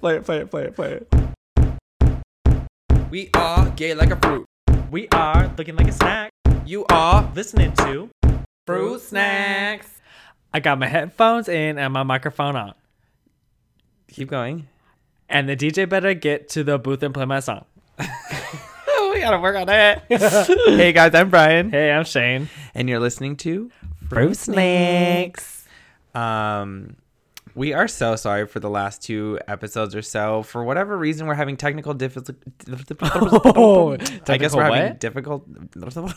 play it, play it, play it, play it. We are gay like a fruit. We are looking like a snack. You are Listening to. fruit snacks. I got my headphones in and my microphone on. Keep going. And the DJ better get to the booth and play my song. we gotta work on it. hey guys, I'm Brian, Hey, I'm Shane. and you're listening to Fruit Snacks. Um, we are so sorry for the last two episodes or so. For whatever reason, we're having technical difficulties. Oh, I guess we're having difficult.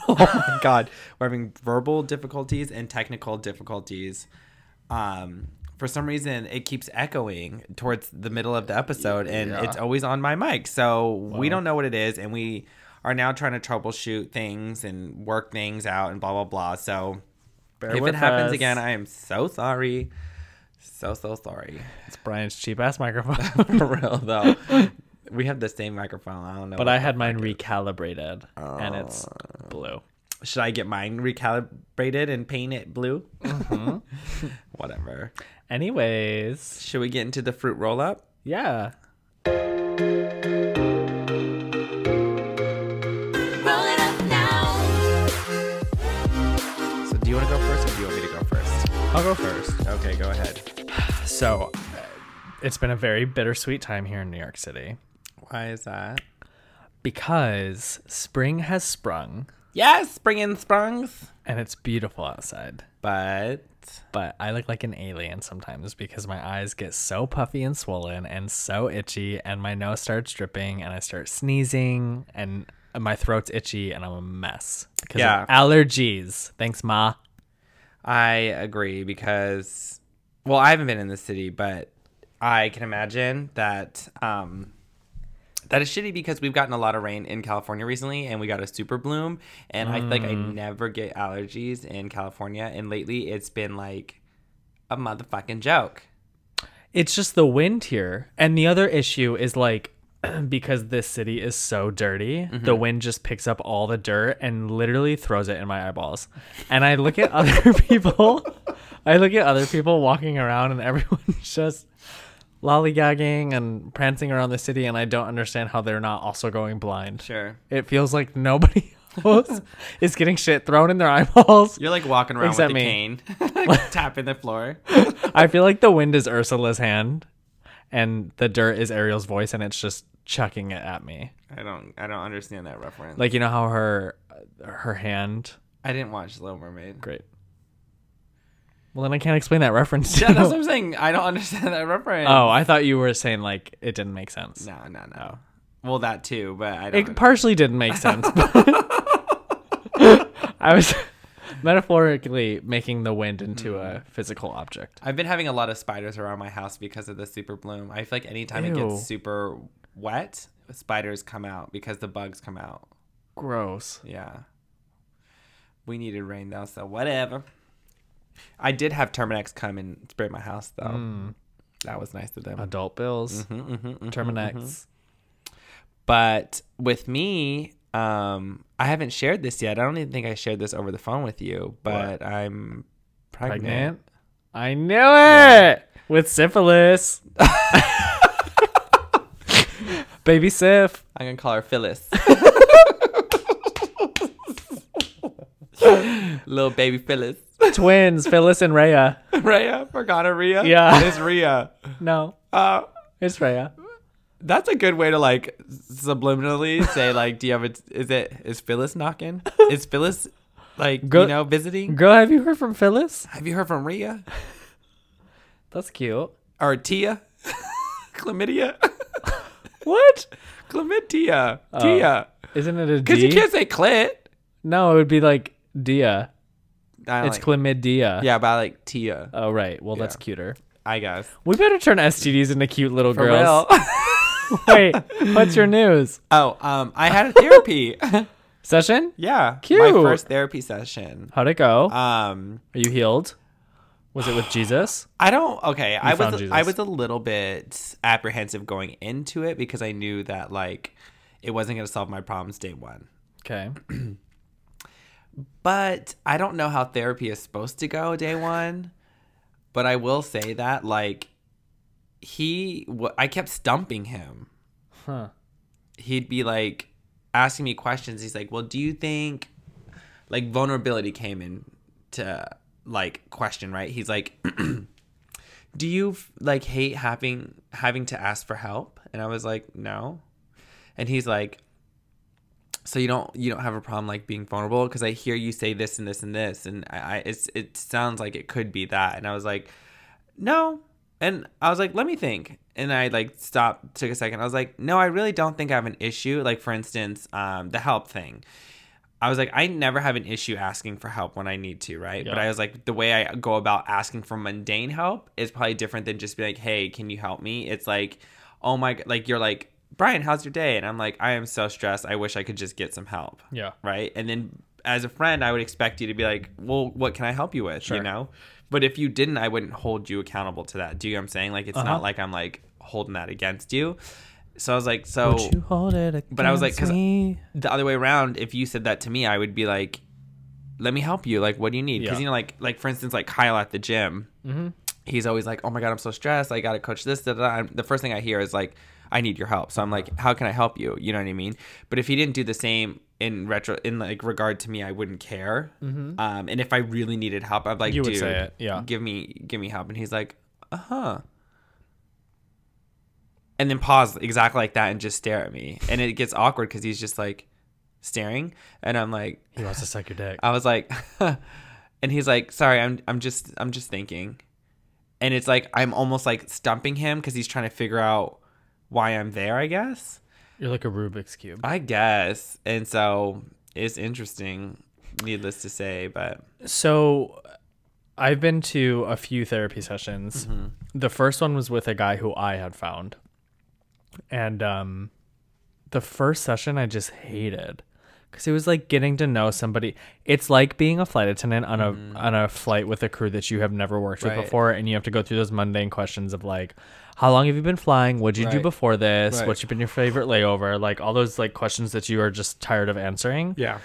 Oh my god, we're having verbal difficulties and technical difficulties. Um, for some reason, it keeps echoing towards the middle of the episode, and Yeah. it's always on my mic. So we don't know what it is, and we are now trying to troubleshoot things and work things out, and blah blah blah. So Bear if it happens us. again, I am so sorry. So so sorry. It's Brian's cheap ass microphone. For real though. We have the same microphone. I don't know. but I had mine fuck it- recalibrated and it's blue. Should I get mine recalibrated and paint it blue? Mm-hmm. Whatever. Anyways, Should we get into the fruit roll up? yeah. Roll it up now. So do you want to go first or do you want me to go first? I'll go first. Okay, go ahead. So, uh, it's been a very bittersweet time here in New York City Why is that? because spring has sprung Yes, spring and sprungs. and it's beautiful outside. But But I look like an alien sometimes because my eyes get so puffy and swollen and so itchy, and my nose starts dripping, and I start sneezing, and my throat's itchy, and I'm a mess because Yeah. of allergies. Thanks, Ma. I agree because well, I haven't been in the city, but I can imagine that um that is shitty because we've gotten a lot of rain in California recently and we got a super bloom and I think I never get allergies in California and lately it's been like a motherfucking joke. It's just the wind here. And the other issue is like because this city is so dirty, the wind just picks up all the dirt and literally throws it in my eyeballs. And I look at other people, I look at other people walking around and everyone's just lollygagging and prancing around the city and I don't understand how they're not also going blind. Sure. It feels like nobody else is getting shit thrown in their eyeballs. You're like walking around Except with a cane, like tapping the floor. I feel like the wind is Ursula's hand and the dirt is Ariel's voice and it's just chucking it at me. I don't I don't understand that reference. Like you know how her her hand I didn't watch Little Mermaid. great. Well then I can't explain that reference. Yeah, that's what I'm saying. I don't understand that reference. oh, I thought you were saying like it didn't make sense. No, no, no. Oh. Well, that too, but I don't. It partially didn't make sense. I was metaphorically making the wind into a mm-hmm. physical object. I've been having a lot of spiders around my house because of the super bloom. I feel like anytime it gets super wet, spiders come out because the bugs come out. Gross. Yeah. We needed rain though, so whatever. I did have Terminix come and spray my house though. Mm. That was nice of them. Adult bills. Mhm, mhm, mhm, Terminix. mhm. But with me, um, I haven't shared this yet. I don't even think I shared this over the phone with you, but I'm pregnant. Pregnant. I knew it with syphilis. Baby Sif. I'm gonna call her Phyllis. Little baby Phyllis. Twins, Phyllis and Rhea. Rhea for gonorrhea. Yeah. It is Rhea. No, Uh, it's Rhea. that's a good way to like subliminally say like, do you have a? Is it is Phyllis knocking? Is Phyllis like Go- you know visiting? Girl, have you heard from Phyllis? Have you heard from Rhea That's cute. or Tia? Chlamydia. What? Chlamydia. Tia. Isn't it a Because you can't say clit. No, it would be like Dia. I It's like- chlamydia. Yeah, by like Tia. Oh right. Well, that's Yeah. cuter. I guess. We better turn STDs into cute little For girls. real. Wait, what's your news? oh, um, I had a therapy. Session? yeah, my Cute. first therapy session. How'd it go? Um, Are you healed? Was it with Jesus? I don't. Okay, I found was Jesus. I was a little bit apprehensive going into it because I knew that like it wasn't going to solve my problems day one. Okay. But I don't know how therapy is supposed to go day one. But I will say that like he I kept stumping him. Huh. He'd be like asking me questions. He's like, "Well, do you think like vulnerability came in to like question, right?" He's like, "Do you like hate having having to ask for help?" And I was like, "No." And he's like, "So you don't you don't have a problem like being vulnerable because I hear you say this and this and this and I, I it's it sounds like it could be that." And I was like, "No." And I was like, "Let me think." And I like stopped, took a second. I was like, "No, I really don't think I have an issue. Like for instance, um, the help thing." I was like, I never have an issue asking for help when I need to, right? But I was like, the way I go about asking for mundane help is probably different than just be like, hey, can you help me? It's like, oh my, like you're like, Brian, how's your day? And I'm like, I am so stressed. I wish I could just get some help. Yeah. Right. And then as a friend, I would expect you to be like, well, what can I help you with? Sure. You know? But if you didn't, I wouldn't hold you accountable to that. Do you know what I'm saying? Like, it's Uh-huh. not like I'm like holding that against you. So I was like, so Would you hold it But I was like, because the other way around, if you said that to me, I would be like, "Let me help you. Like, what do you need?" Because Yeah. you know, like, like for instance, like Kyle at the gym, Mhm. he's always like, "Oh my god, I'm so stressed. I got to coach this." Da, da, da. The first thing I hear is like, "I need your help." So I'm like, "How can I help you?" You know what I mean? But if he didn't do the same in retro, in like regard to me, I wouldn't care. Um, and if I really needed help, I'd like, Mm-hmm. You would "Dude, say it, yeah. give me, give me help." And he's like, "Uh huh." And then pause exactly like that and just stare at me, and it gets awkward because he's just like staring, and I'm like, He wants to suck your dick. I was like, and he's like, sorry, I'm I'm just I'm just thinking, and it's like I'm almost like stumping him because he's trying to figure out why I'm there. I guess. You're like a Rubik's cube. I guess, and so it's interesting, needless to say, but So I've been to a few therapy sessions. Mm-hmm. The first one was with a guy who I had found. And um the first session I just hated cuz it was like getting to know somebody. It's like being a flight attendant on a on a flight with a crew that you have never worked with Mm-hmm. Before and you have to go through those mundane questions of like how long have you been flying? What'd you do before this? Right. What's been your favorite layover? Like all those like questions that you are just tired of answering yeah,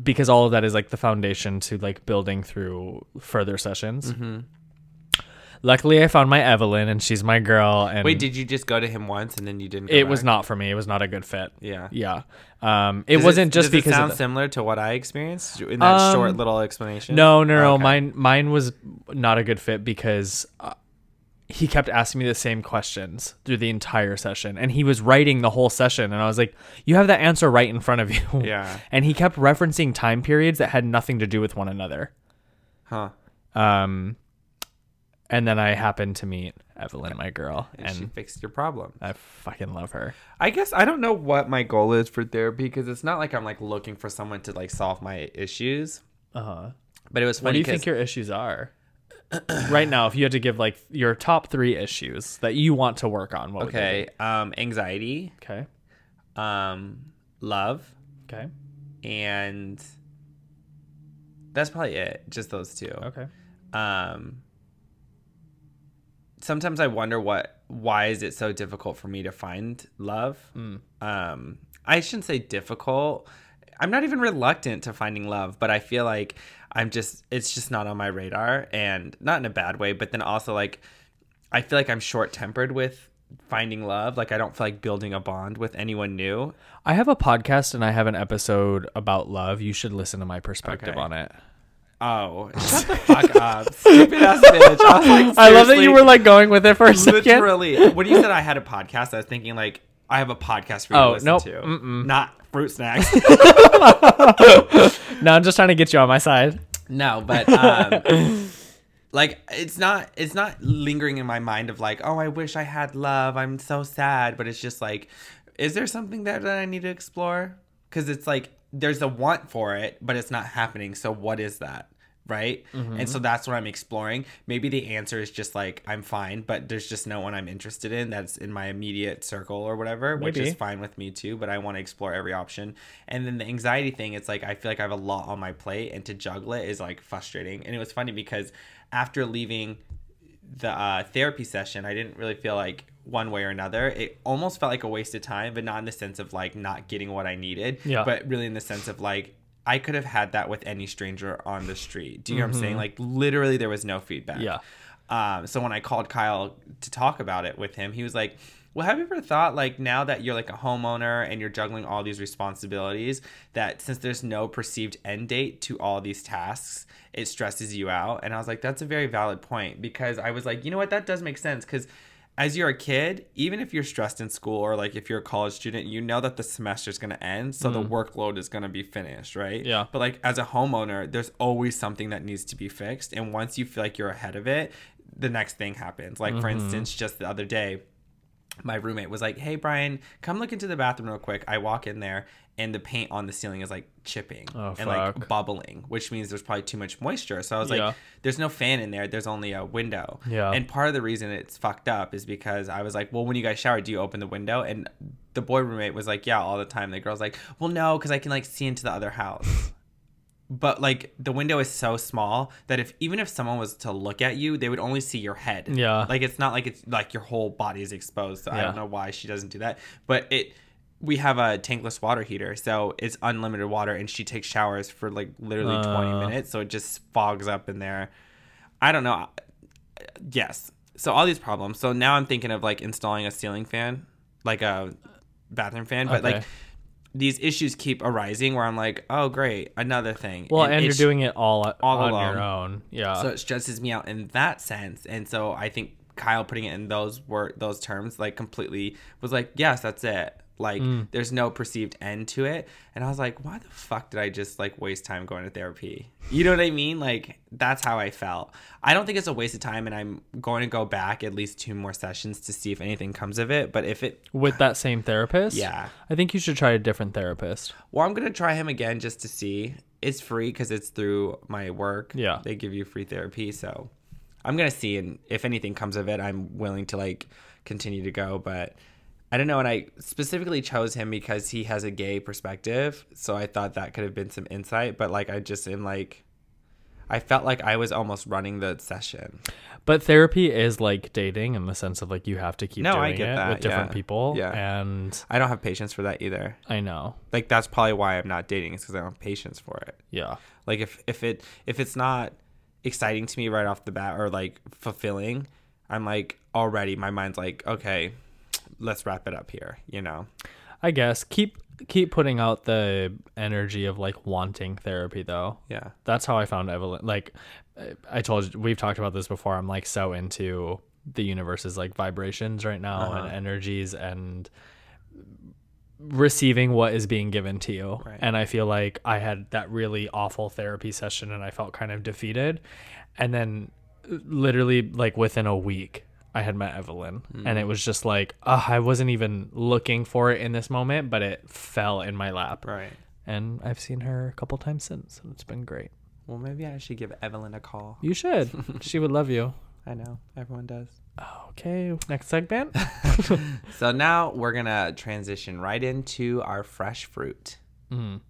because all of that is like the foundation to like building through further sessions. Mm-hmm. Luckily, I found my Evelyn, and she's my girl. And Wait, did you just go to him once and then you didn't? Go it was not for me. It was not a good fit. Yeah. Yeah. Um, it Does wasn't just does because it sound the- similar to what I experienced in that Um, short little explanation. No, no, no. Okay. Mine, mine was not a good fit because uh, he kept asking me the same questions through the entire session, and he was writing the whole session, and I was like, "You have that answer right in front of you." Yeah. And he kept referencing time periods that had nothing to do with one another. Huh? Um, and then I happened to meet Evelyn, my girl, And, she fixed your problem. I fucking love her. I guess I don't know what my goal is for therapy because it's not like I'm like looking for someone to like solve my issues. Uh huh. But it was What do you think your issues are? Right now, if you had to give like your top three issues that you want to work on, what would they okay, um, anxiety. Okay. um, love, Okay. and that's probably it. Just those two. Okay. Um, sometimes I wonder what why is it so difficult for me to find love? Mm. Um, I shouldn't say difficult. I'm not even reluctant to finding love, but I feel like I'm just it's just not on my radar and not in a bad way, but then also like I feel like I'm short-tempered with finding love. Like I don't feel like building a bond with anyone new. I have a podcast and I have an episode about love. You should listen to my perspective Okay. on it. Oh, shut the fuck up. Stupid ass bitch. I, like, I love that you were like going with it for a second. Literally. when you said I had a podcast, I was thinking like I have a podcast for you Oh, to listen nope. to. Mm-mm. Not fruit snacks. No, I'm just trying to get you on my side. no, but um like it's not it's not lingering in my mind of like, oh I wish I had love. I'm so sad. But it's just like, is there something there that I need to explore? Because it's like there's a want for it, but it's not happening. So what is that? Right. Mm-hmm. And so that's what I'm exploring. Maybe the answer is just like, I'm fine, but there's just no one I'm interested in that's in my immediate circle or whatever, which is fine with me too. But I want to explore every option. And then the anxiety thing, it's like, I feel like I have a lot on my plate and to juggle it is like frustrating. And it was funny because after leaving the uh, therapy session, I didn't really feel like one way or another. It almost felt like a waste of time, but not in the sense of like not getting what I needed, Yeah. but really in the sense of like I could have had that with any stranger on the street. Do you know what I'm saying? Like literally, there was no feedback. Yeah. Um, so when I called Kyle to talk about it with him, he was like, well, have you ever thought like now that you're like a homeowner and you're juggling all these responsibilities that since there's no perceived end date to all these tasks, it stresses you out? And I was like, that's a very valid point because I was like, you know what, that does make sense because as you're a kid, even if you're stressed in school or like if you're a college student, you know that the semester is going to end, so the mm. workload is going to be finished, right? Yeah. But like as a homeowner, there's always something that needs to be fixed, and once you feel like you're ahead of it, the next thing happens. Like for mm-hmm. instance, just the other day, my roommate was like, "Hey Brian, come look into the bathroom real quick." I walk in there and the paint on the ceiling is like chipping Oh, and like bubbling, which means there's probably too much moisture. So I was Yeah. like, "There's no fan in there. There's only a window." Yeah. And part of the reason it's fucked up is because I was like, "Well, when you guys shower, do you open the window?" And the boy roommate was like, "Yeah, all the time." The girl's like, "Well, no, because I can like see into the other house." But like the window is so small that if even if someone was to look at you, they would only see your head. Yeah. Like it's not like it's like your whole body is exposed. So I don't know why she doesn't do that. But it we have a tankless water heater, so it's unlimited water and she takes showers for like literally 20 Uh. minutes, so it just fogs up in there. I don't know. Yes. So all these problems. So now I'm thinking of like installing a ceiling fan, like a bathroom fan, but Okay. like these issues keep arising where I'm like, oh great, another thing. Well, and, it you're doing it all, all on alone. your own. Yeah. so it stresses me out in that sense and so i think kyle putting it in those word those terms like completely was like yes that's it like Mm. there's no perceived end to it and i was like why the fuck did i just like waste time going to therapy you know what i mean like that's how i felt i don't think it's a waste of time and i'm going to go back at least two more sessions to see if anything comes of it but if it With that same therapist? Yeah. I think you should try a different therapist. well i'm gonna try him again just to see it's free because it's through my work Yeah. they give you free therapy so i'm gonna see and if anything comes of it i'm willing to like continue to go but i don't know and i specifically chose him because he has a gay perspective so i thought that could have been some insight but like i just am like i felt like i was almost running the session But therapy is like dating in the sense of like you have to keep No, doing I get it that, with different yeah. people. Yeah. And i don't have patience for that either I know. like that's probably why i'm not dating is because i don't have patience for it Yeah. Like if if it if it's not exciting to me right off the bat or like fulfilling, I'm like already my mind's like, okay, let's wrap it up here, you know. I guess keep keep putting out the energy of like wanting therapy though. Yeah. That's how I found Evelyn. Like I- told you, we've talked about this before. I'm like so into the universe's like vibrations right now Uh-huh. and energies and receiving what is being given to you. Right. And I feel like I had that really awful therapy session and I felt kind of defeated. And then literally like within a week I had met Evelyn and it Mm. was just like uh, I wasn't even looking for it in this moment, but it fell in my lap. Right. And I've seen her a couple times since and it's been great. Well, maybe I should give Evelyn a call. You should. she would love you. I know everyone does. Okay, next segment. So now we're gonna transition right into our fresh fruit. Mm.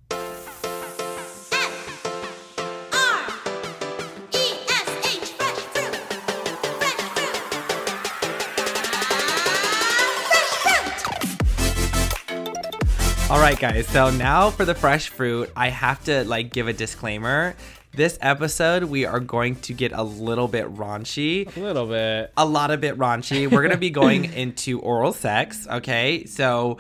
All right, guys. So now for the fresh fruit, I have to like give a disclaimer. This episode, we are going to get a little bit raunchy. A little bit. a lot of bit raunchy. We're gonna be going into oral sex. Okay, so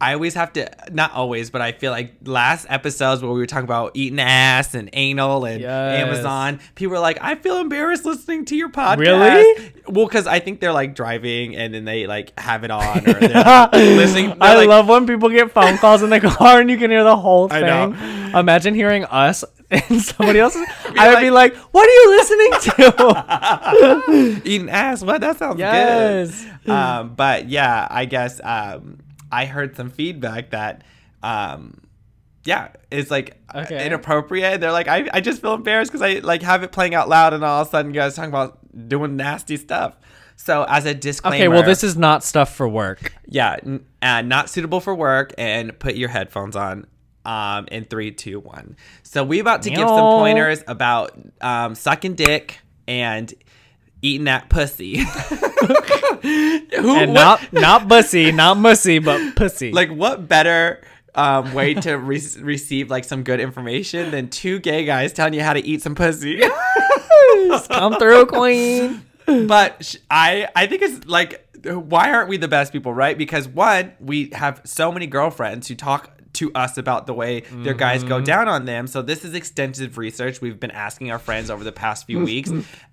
I always have to, not always, but I feel like last episodes where we were talking about eating ass and anal and Yes. Amazon, people were like, "I feel embarrassed listening to your podcast." Really? Well, because I think they're like driving and then they like have it on or they're like, listening. They're I like, love when people get phone calls in the car and you can hear the whole thing. Imagine hearing us and somebody else. I would be like, "What are you listening to?" eating ass. What? That sounds Yes. good. Um, but yeah, I guess um, I heard some feedback that, um, yeah, it's like Okay. inappropriate. They're like, I, I just feel embarrassed because I like have it playing out loud, and all of a sudden, you guys talking about doing nasty stuff. So as a disclaimer, okay, well, this is not stuff for work. yeah, n- uh, not suitable for work, and put your headphones on. Um, in three, two, one. So we about to give some pointers about um, sucking dick and eating that pussy. Who, And what- not not bussy, not mussy, but pussy. like what better um, way to re- receive like some good information than two gay guys telling you how to eat some pussy? come through, queen. but sh- I I think it's like why aren't we the best people, right? Because one, we have so many girlfriends who talk to us about the way their guys go down on them. So this is extensive research we've been asking our friends over the past few weeks.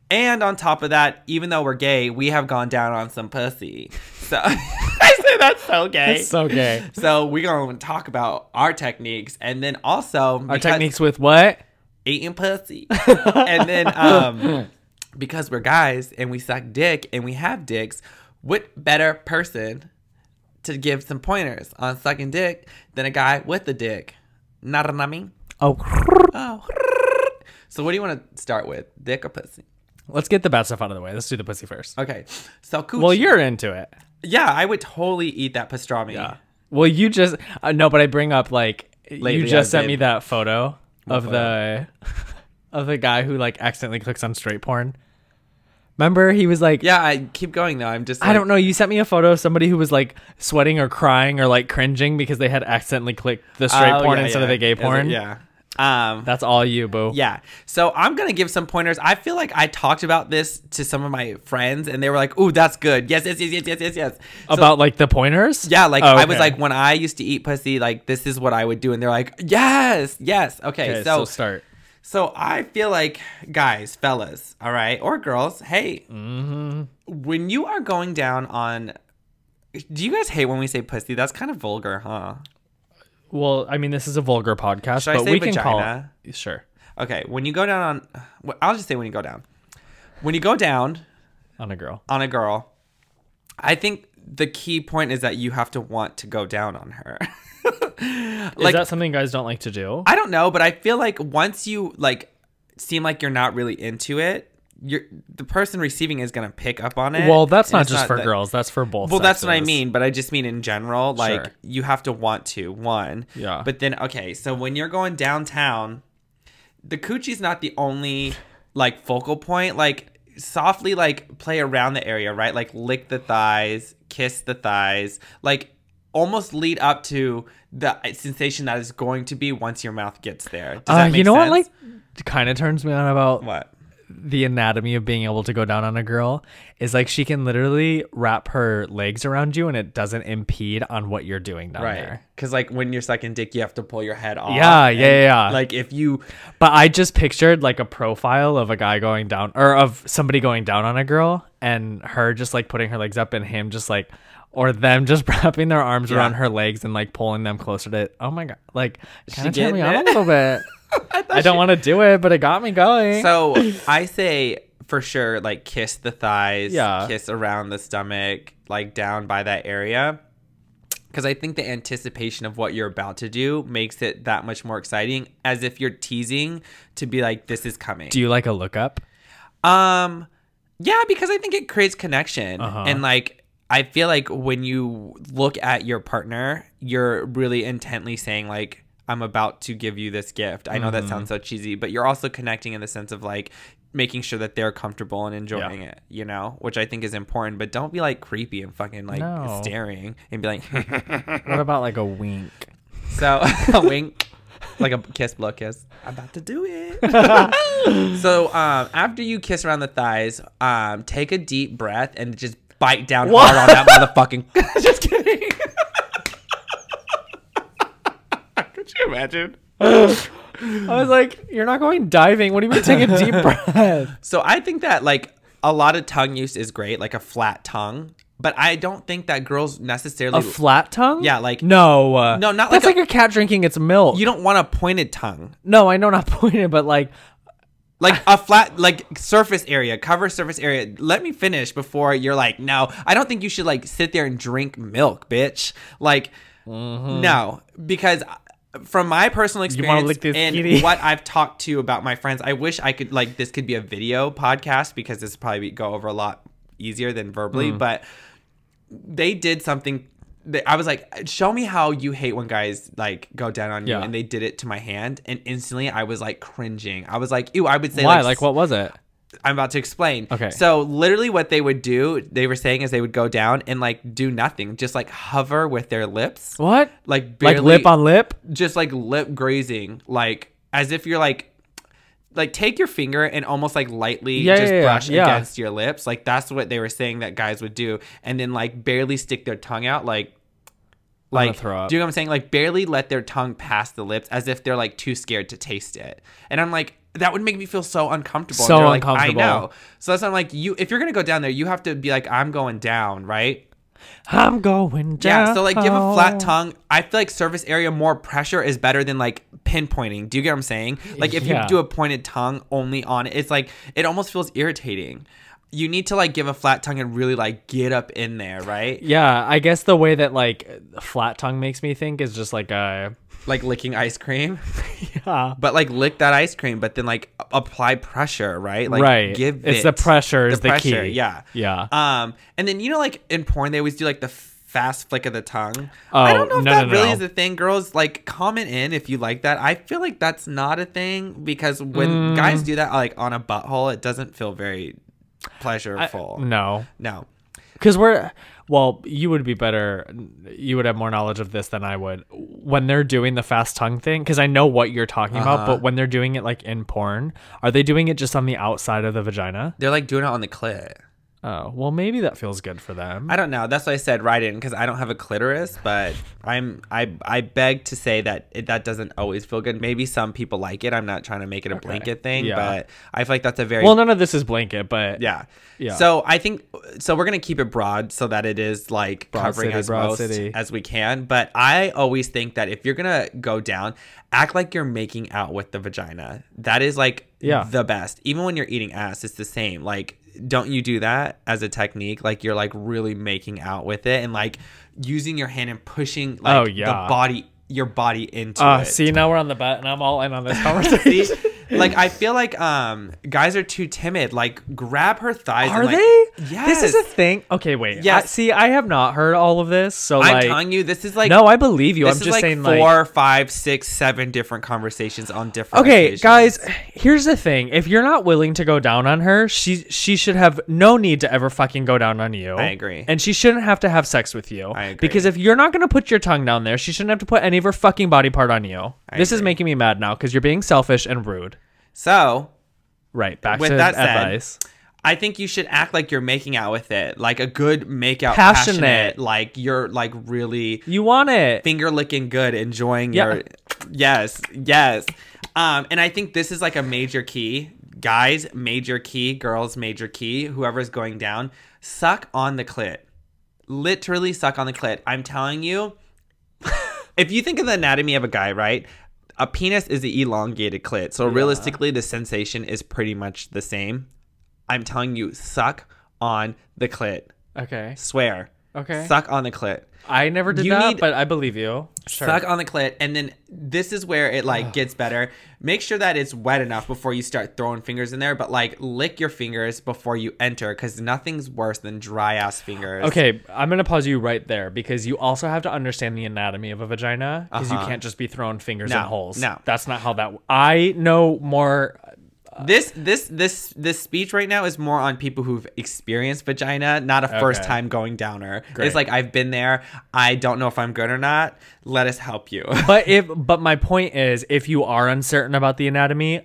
And on top of that, even though we're gay, we have gone down on some pussy. So I say that's so gay. so gay. So we're gonna talk about our techniques, and then also Our techniques with what? eating pussy. and then um because we're guys and we suck dick and we have dicks, what better person to give some pointers on sucking dick than a guy with a dick? Not what I mean? Oh, Oh. So what do you want to start with? Dick or pussy? Let's get the bad stuff out of the way. Let's do the pussy first. Okay. So. Well, you're into it. yeah, I would totally eat that pastrami. Yeah. Well, you just uh, no, but I bring up like Lately, you just I've sent been- me that photo of photo? the of the guy who like accidentally clicks on straight porn. Remember, he was like, Yeah, I keep going though. I'm just I don't know. You sent me a photo of somebody who was like sweating or crying or like cringing because they had accidentally clicked the straight Oh, porn yeah, instead of yeah. the gay Is it- porn. Yeah. Um That's all you, boo. Yeah. So I'm going to give some pointers. I feel like I talked about this to some of my friends and they were like, "Ooh, that's good. Yes, yes, yes, yes, yes, yes, yes." So- About like the pointers? yeah, like Oh, I was like when I used to eat pussy, like this is what I would do and they're like, "Yes, yes." Okay. Okay, so so start. so I feel like guys, fellas, all right, or girls, hey, Mm-hmm. when you are going down on do you guys hate when we say pussy? That's kind of vulgar, huh? Well, I mean, this is a vulgar podcast, Should but we can call vagina? it. Sure. Okay, when you go down on well, I'll just say when you go down. When you go down On a girl. on a girl, I think the key point is that you have to want to go down on her. Is that something guys don't like to do? I don't know, but I feel like once you like seem like you're not really into it, you're the person receiving is gonna pick up on it. well, that's not just for that- girls. That's for both. Well, that's what I mean, but I just mean in general, like Sure. you have to want to one. Yeah. But then okay, so when you're going downtown, the coochie's not the only like focal point. Like softly like play around the area, right? Like lick the thighs, kiss the thighs, like almost lead up to the sensation that is going to be once your mouth gets there. Does Uh, that make you know what? sense? Like, kind of turns me on about what? The anatomy of being able to go down on a girl is like she can literally wrap her legs around you and it doesn't impede on what you're doing down Right. there. Because like when you're sucking dick, you have to pull your head off. Yeah, yeah, yeah. Like if you But I just pictured like a profile of a guy going down or of somebody going down on a girl and her just like putting her legs up and him just like or them just wrapping their arms Yeah. around her legs and like pulling them closer to oh my god like kind of turned me on a little bit. I, don't want to do it, but it got me going. So I say for sure, like kiss the thighs, Yeah. kiss around the stomach, like down by that area. Because I think the anticipation of what you're about to do makes it that much more exciting, as if you're teasing to be like, "This is coming." do you like a lookup? Um, yeah, because I think it creates connection, Uh-huh. and like I feel like when you look at your partner, you're really intently saying like, "I'm about to give you this gift." I know Mm-hmm. that sounds so cheesy, but you're also connecting in the sense of like making sure that they're comfortable and enjoying Yeah. it, you know, which I think is important. But don't be like creepy and fucking like No. staring and be like, What about like a wink? so a wink, like a kiss, blow kiss. I'm about to do it. so um, after you kiss around the thighs, um, take a deep breath and just bite down What? hard on that motherfucking. just kidding. Could you imagine? I was like, you're not going diving. What do you mean take a deep breath? So I think that like a lot of tongue use is great, like a flat tongue. But I don't think that girls necessarily. A flat tongue? Yeah, like- no, uh, No, not that's like like a, cat drinking its milk. you don't want a pointed tongue. no, I know not pointed, but like like a flat like surface area cover surface area let me finish before you're like no i don't think you should like sit there and drink milk bitch like no because from my personal experience and kitty? what i've talked to about my friends i wish i could like this could be a video podcast because this would probably be, go over a lot easier than verbally Mm. but they did something that I was like, show me how you hate when guys like go down on you, and they did it to my hand, and instantly I was like cringing. I was like, ew. I would say why? like, Like what was it? I'm about to explain. Okay. So literally, what they would do, they were saying, is they would go down and like do nothing, just like hover with their lips, What? like barely, like lip on lip? just like lip grazing, like as if you're like like take your finger and almost like lightly Yeah, just yeah, brush yeah. against your lips. Like that's what they were saying that guys would do, and then like barely stick their tongue out, like. Like, throw up. do you know what I'm saying? Like, barely let their tongue pass the lips, as if they're like too scared to taste it. And I'm like, that would make me feel so uncomfortable. So like, uncomfortable. I know. So that's why I'm like, you. If you're gonna go down there, you have to be like, I'm going down, right? I'm going down. Yeah, so like give a flat tongue. I feel like surface area more pressure is better than like pinpointing. Do you get what I'm saying? Like if Yeah. you do a pointed tongue only on it, it's like it almost feels irritating. You need to like give a flat tongue and really like get up in there, right? Yeah, I guess the way that like flat tongue makes me think is just like a Like licking ice cream, yeah. but like lick that ice cream, but then like apply pressure, right? Like right. give it's it the pressure is the, pressure, key. Yeah, Yeah. Um, and then you know, like in porn, they always do like the fast flick of the tongue. Oh, I don't know if no, that no, really no. is a thing. Girls, like comment in if you like that. I feel like that's not a thing because when Mm. guys do that, like on a butthole, it doesn't feel very I- pleasureful. no. no. Because we're well, you would be better. You would have more knowledge of this than I would when they're doing the fast tongue thing. Because I know what you're talking about, Uh-huh. but when they're doing it like in porn, are they doing it just on the outside of the vagina? They're like doing it on the clit. Oh, well, maybe that feels good for them. I don't know. That's why I said right in because I don't have a clitoris, but I'm I I beg to say that it, that doesn't always feel good. Maybe some people like it. I'm not trying to make it a blanket thing, Yeah. but I feel like that's a very well, none of this is blanket, but Yeah. Yeah. So I think so we're gonna keep it broad so that it is like Broad covering city, as broad most city. as we can. But I always think that if you're gonna go down, act like you're making out with the vagina. That is like Yeah. the best. Even when you're eating ass, it's the same. Like, don't you do that as a technique? Like you're like really making out with it and like using your hand and pushing like Oh, yeah. the body your body into uh, it. see, now we're on the bet, and I'm all in on this conversation. See? like I feel like um guys are too timid. Like grab her thighs. Are and, like, they? Yes. This is a thing. Okay, wait. Yes. see, I have not heard all of this, so I'm like, telling you, this is like no, I believe you. I'm just like saying, four, like, five, six, seven different conversations on different. Okay, occasions. guys, here's the thing. If you're not willing to go down on her, she she should have no need to ever fucking go down on you. I agree. And she shouldn't have to have sex with you. I agree. Because if you're not going to put your tongue down there, she shouldn't have to put any of her fucking body part on you. I this is making me mad now because you're being selfish and rude. So Right, back With to that said, advice. I think you should act like you're making out with it, like a good make out, Passionate. passionate, like you're like really You want it. finger licking good, enjoying Yeah. your. Yes, yes. Um, and I think this is like a major key, guys. Major key, girls. Major key. Whoever's going down, suck on the clit. Literally suck on the clit. I'm telling you. if you think of the anatomy of a guy, right? A penis is the elongated clit. So realistically, the sensation is pretty much the same. I'm telling you, suck on the clit. Okay. Swear. Okay. Suck on the clit. I never did You that, but I believe you. Sure. Suck on the clit, and then this is where it like gets better. Make sure that it's wet enough before you start throwing fingers in there, but like lick your fingers before you enter, because nothing's worse than dry ass fingers. Okay, I'm gonna pause you right there because you also have to understand the anatomy of a vagina because you Uh-huh. can't just be throwing fingers No, in holes. no. that's not how that. I know more. This this this this speech right now is more on people who've experienced vagina, not a first Okay. time going downer. Great. It's like I've been there. I don't know if I'm good or not. Let us help you. But if but my point is, if you are uncertain about the anatomy,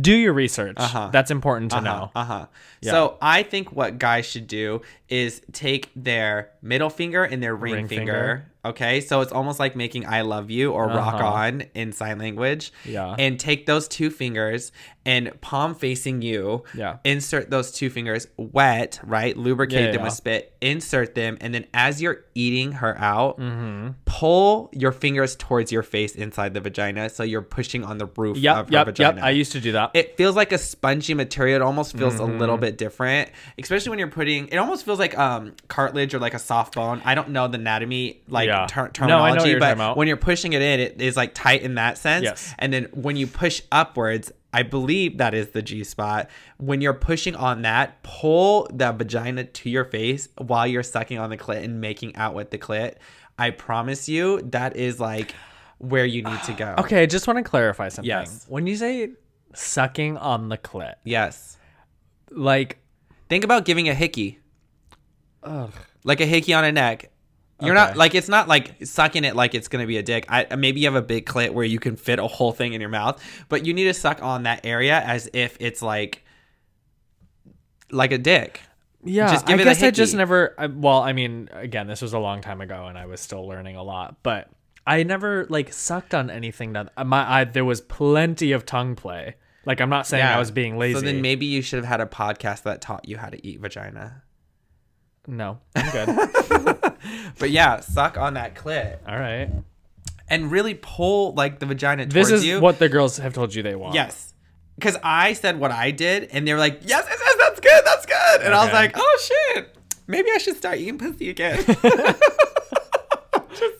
do your research. Uh-huh. That's important to know. Uh huh. Yeah. So I think what guys should do is take their middle finger and their ring, Ring finger. finger. Okay, so it's almost like making "I love you" or "rock Uh-huh. on" in sign language. Yeah. And take those two fingers and palm facing you. Yeah. Insert those two fingers wet, right? Lubricate Yeah, them yeah. with spit. Insert them, and then as you're eating her out, Mm-hmm. pull your fingers towards your face inside the vagina, so you're pushing on the roof Yep, of her yep, vagina yep. I used to do that. it feels like a spongy material. It almost feels a Mm-hmm. little bit different, especially when you're putting. It almost feels like um cartilage or like a soft bone. I don't know the anatomy like Yeah. ter- No, I know what terminology, you're but when you're pushing it in, it is like tight in that sense. Yes. And then when you push upwards. I believe that is the G spot. When you're pushing on that, pull the vagina to your face while you're sucking on the clit and making out with the clit. I promise you, that is like where you need to go. okay, I just want to clarify something. Yes. When you say sucking on the clit, Yes. like, Think about giving a hickey. ugh, like a hickey on a neck. You're not like it's not like sucking it like it's gonna be a dick. I maybe you have a big clit where you can fit a whole thing in your mouth, but you need to suck on that area as if it's like like a dick. Yeah, Just give I it a guess I just never. I, well, I mean, again, this was a long time ago, and I was still learning a lot. But I never like sucked on anything that uh, my. I, there was plenty of tongue play. Like I'm not saying I was being lazy. So then maybe you should have had a podcast that taught you how to eat vagina. no, I'm good. But yeah, suck on that clit All right. and really pull like the vagina towards This is you. what the girls have told you they want. Yes. Because I said what I did, and they were like, yes, yes, yes, that's good, that's good. And I was Okay. like, oh shit, maybe I should start eating pussy again. Just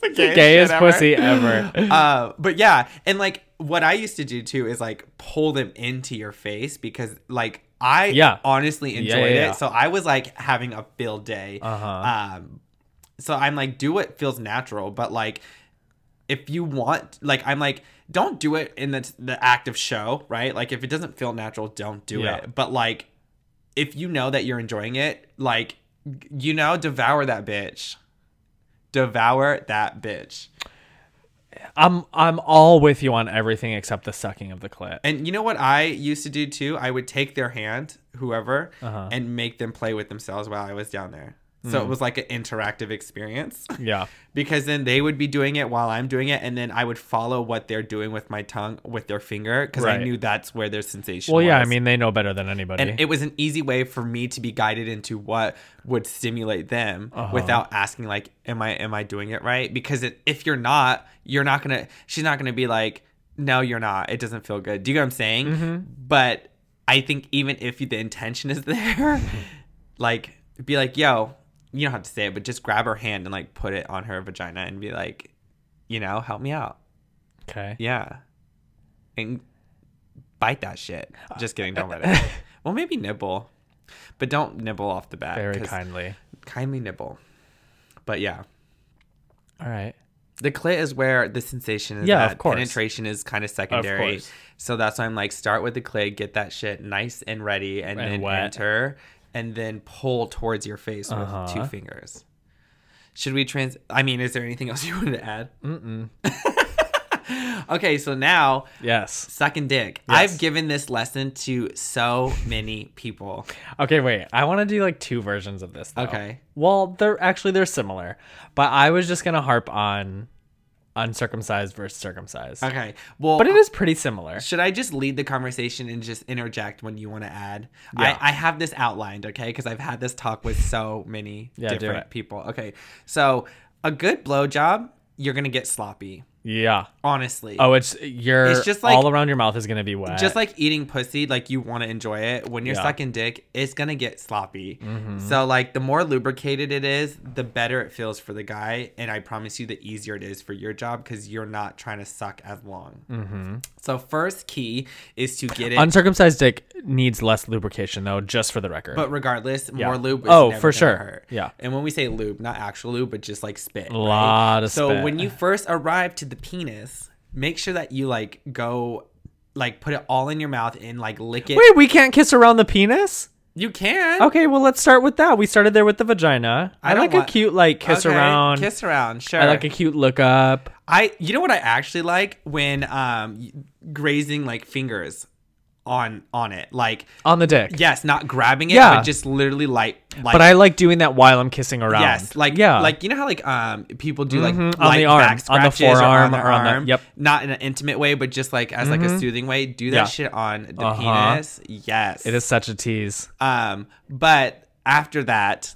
the gayest, Gayest shit ever. pussy ever. Uh, but yeah, and like what I used to do too is like pull them into your face because like I Yeah. honestly enjoyed yeah, yeah. it. So I was like having a field day. Uh-huh. Um, so I'm like, do what feels natural, but like if you want like i'm like don't do it in the the act of show right like if it doesn't feel natural don't do Yeah. it but like if you know that you're enjoying it like you know devour that bitch devour that bitch I'm I'm all with you on everything except the sucking of the clit. and you know what i used to do too i would take their hand whoever Uh-huh. and make them play with themselves while i was down there so it was like an interactive experience Yeah. because then they would be doing it while I'm doing it, and then I would follow what they're doing with my tongue, with their finger, because I knew that's where their sensation. Well, yeah. I mean, they know better than anybody. and it was an easy way for me to be guided into what would stimulate them Uh-huh. without asking, like, "Am I am I doing it right?" Because it, if you're not, you're not gonna. She's not gonna be like, "No, you're not. It doesn't feel good." Do you get what I'm saying? Mm-hmm. But I think even if the intention is there, like, be like, "Yo." You don't have to say it, but just grab her hand and like put it on her vagina and be like, you know, help me out. okay. Yeah. And bite that shit. Just kidding. Don't let it. well, maybe nibble, but don't nibble off the bat. Very kindly. Kindly nibble. But yeah, All right. the clit is where the sensation is. Yeah, at. of course. Penetration is kind of secondary. course. So that's why I'm like, start with the clit, get that shit nice and ready, and, And then wet. enter, and then pull towards your face with Uh-huh. two fingers. Should we trans? I mean, is there anything else you wanted to add? Mm-mm. okay, so now Yes. sucking dick. Yes. I've given this lesson to so many people. Okay, wait. I want to do like two versions of this. Though. Okay. Well, they're actually they're similar, but I was just gonna harp on uncircumcised versus circumcised. Okay. Well, But it is pretty similar. Should I just lead the conversation and just interject when you want to add? Yeah. I, I have this outlined, okay? Because I've had this talk with so many Yeah, different people. Okay. So, a good blowjob, you're going to get sloppy, Yeah. honestly. Oh, it's you're It's just like- all around your mouth is gonna be wet. just like eating pussy, like you want to enjoy it. When you're Yeah. sucking dick, it's gonna get sloppy. Mm-hmm. So like the more lubricated it is, the better it feels for the guy, and I promise you, the easier it is for your job because you're not trying to suck as long. Mm-hmm. So first key is to get it. uncircumcised dick needs less lubrication though, just for the record. but regardless, Yeah. more lube. Is Oh, for sure. Hurt. Yeah. And when we say lube, not actual lube, but just like spit. A lot of So spit. when you first arrive to the penis, make sure that you like go, like put it all in your mouth and like lick it. Wait, we can't kiss around the penis? You can. Okay, well let's start with that. We started there with the vagina. I, I like want- a cute like kiss Okay, around. Kiss around. Sure. I like a cute look up. I. You know what I actually like when um grazing like fingers on on it. Like On the dick. yes, not grabbing it, Yeah. but just literally like like. But I like doing that while I'm kissing around. Yes, like yeah, like you know how like um people do like Mhm, on the arm, on the scratches or forearm, on, or on the- arm, yep. not in an intimate way, but just like as like a soothing way. Do that Yeah. shit on the Uh-huh. penis. Yes, it is such a tease. Um, but after that,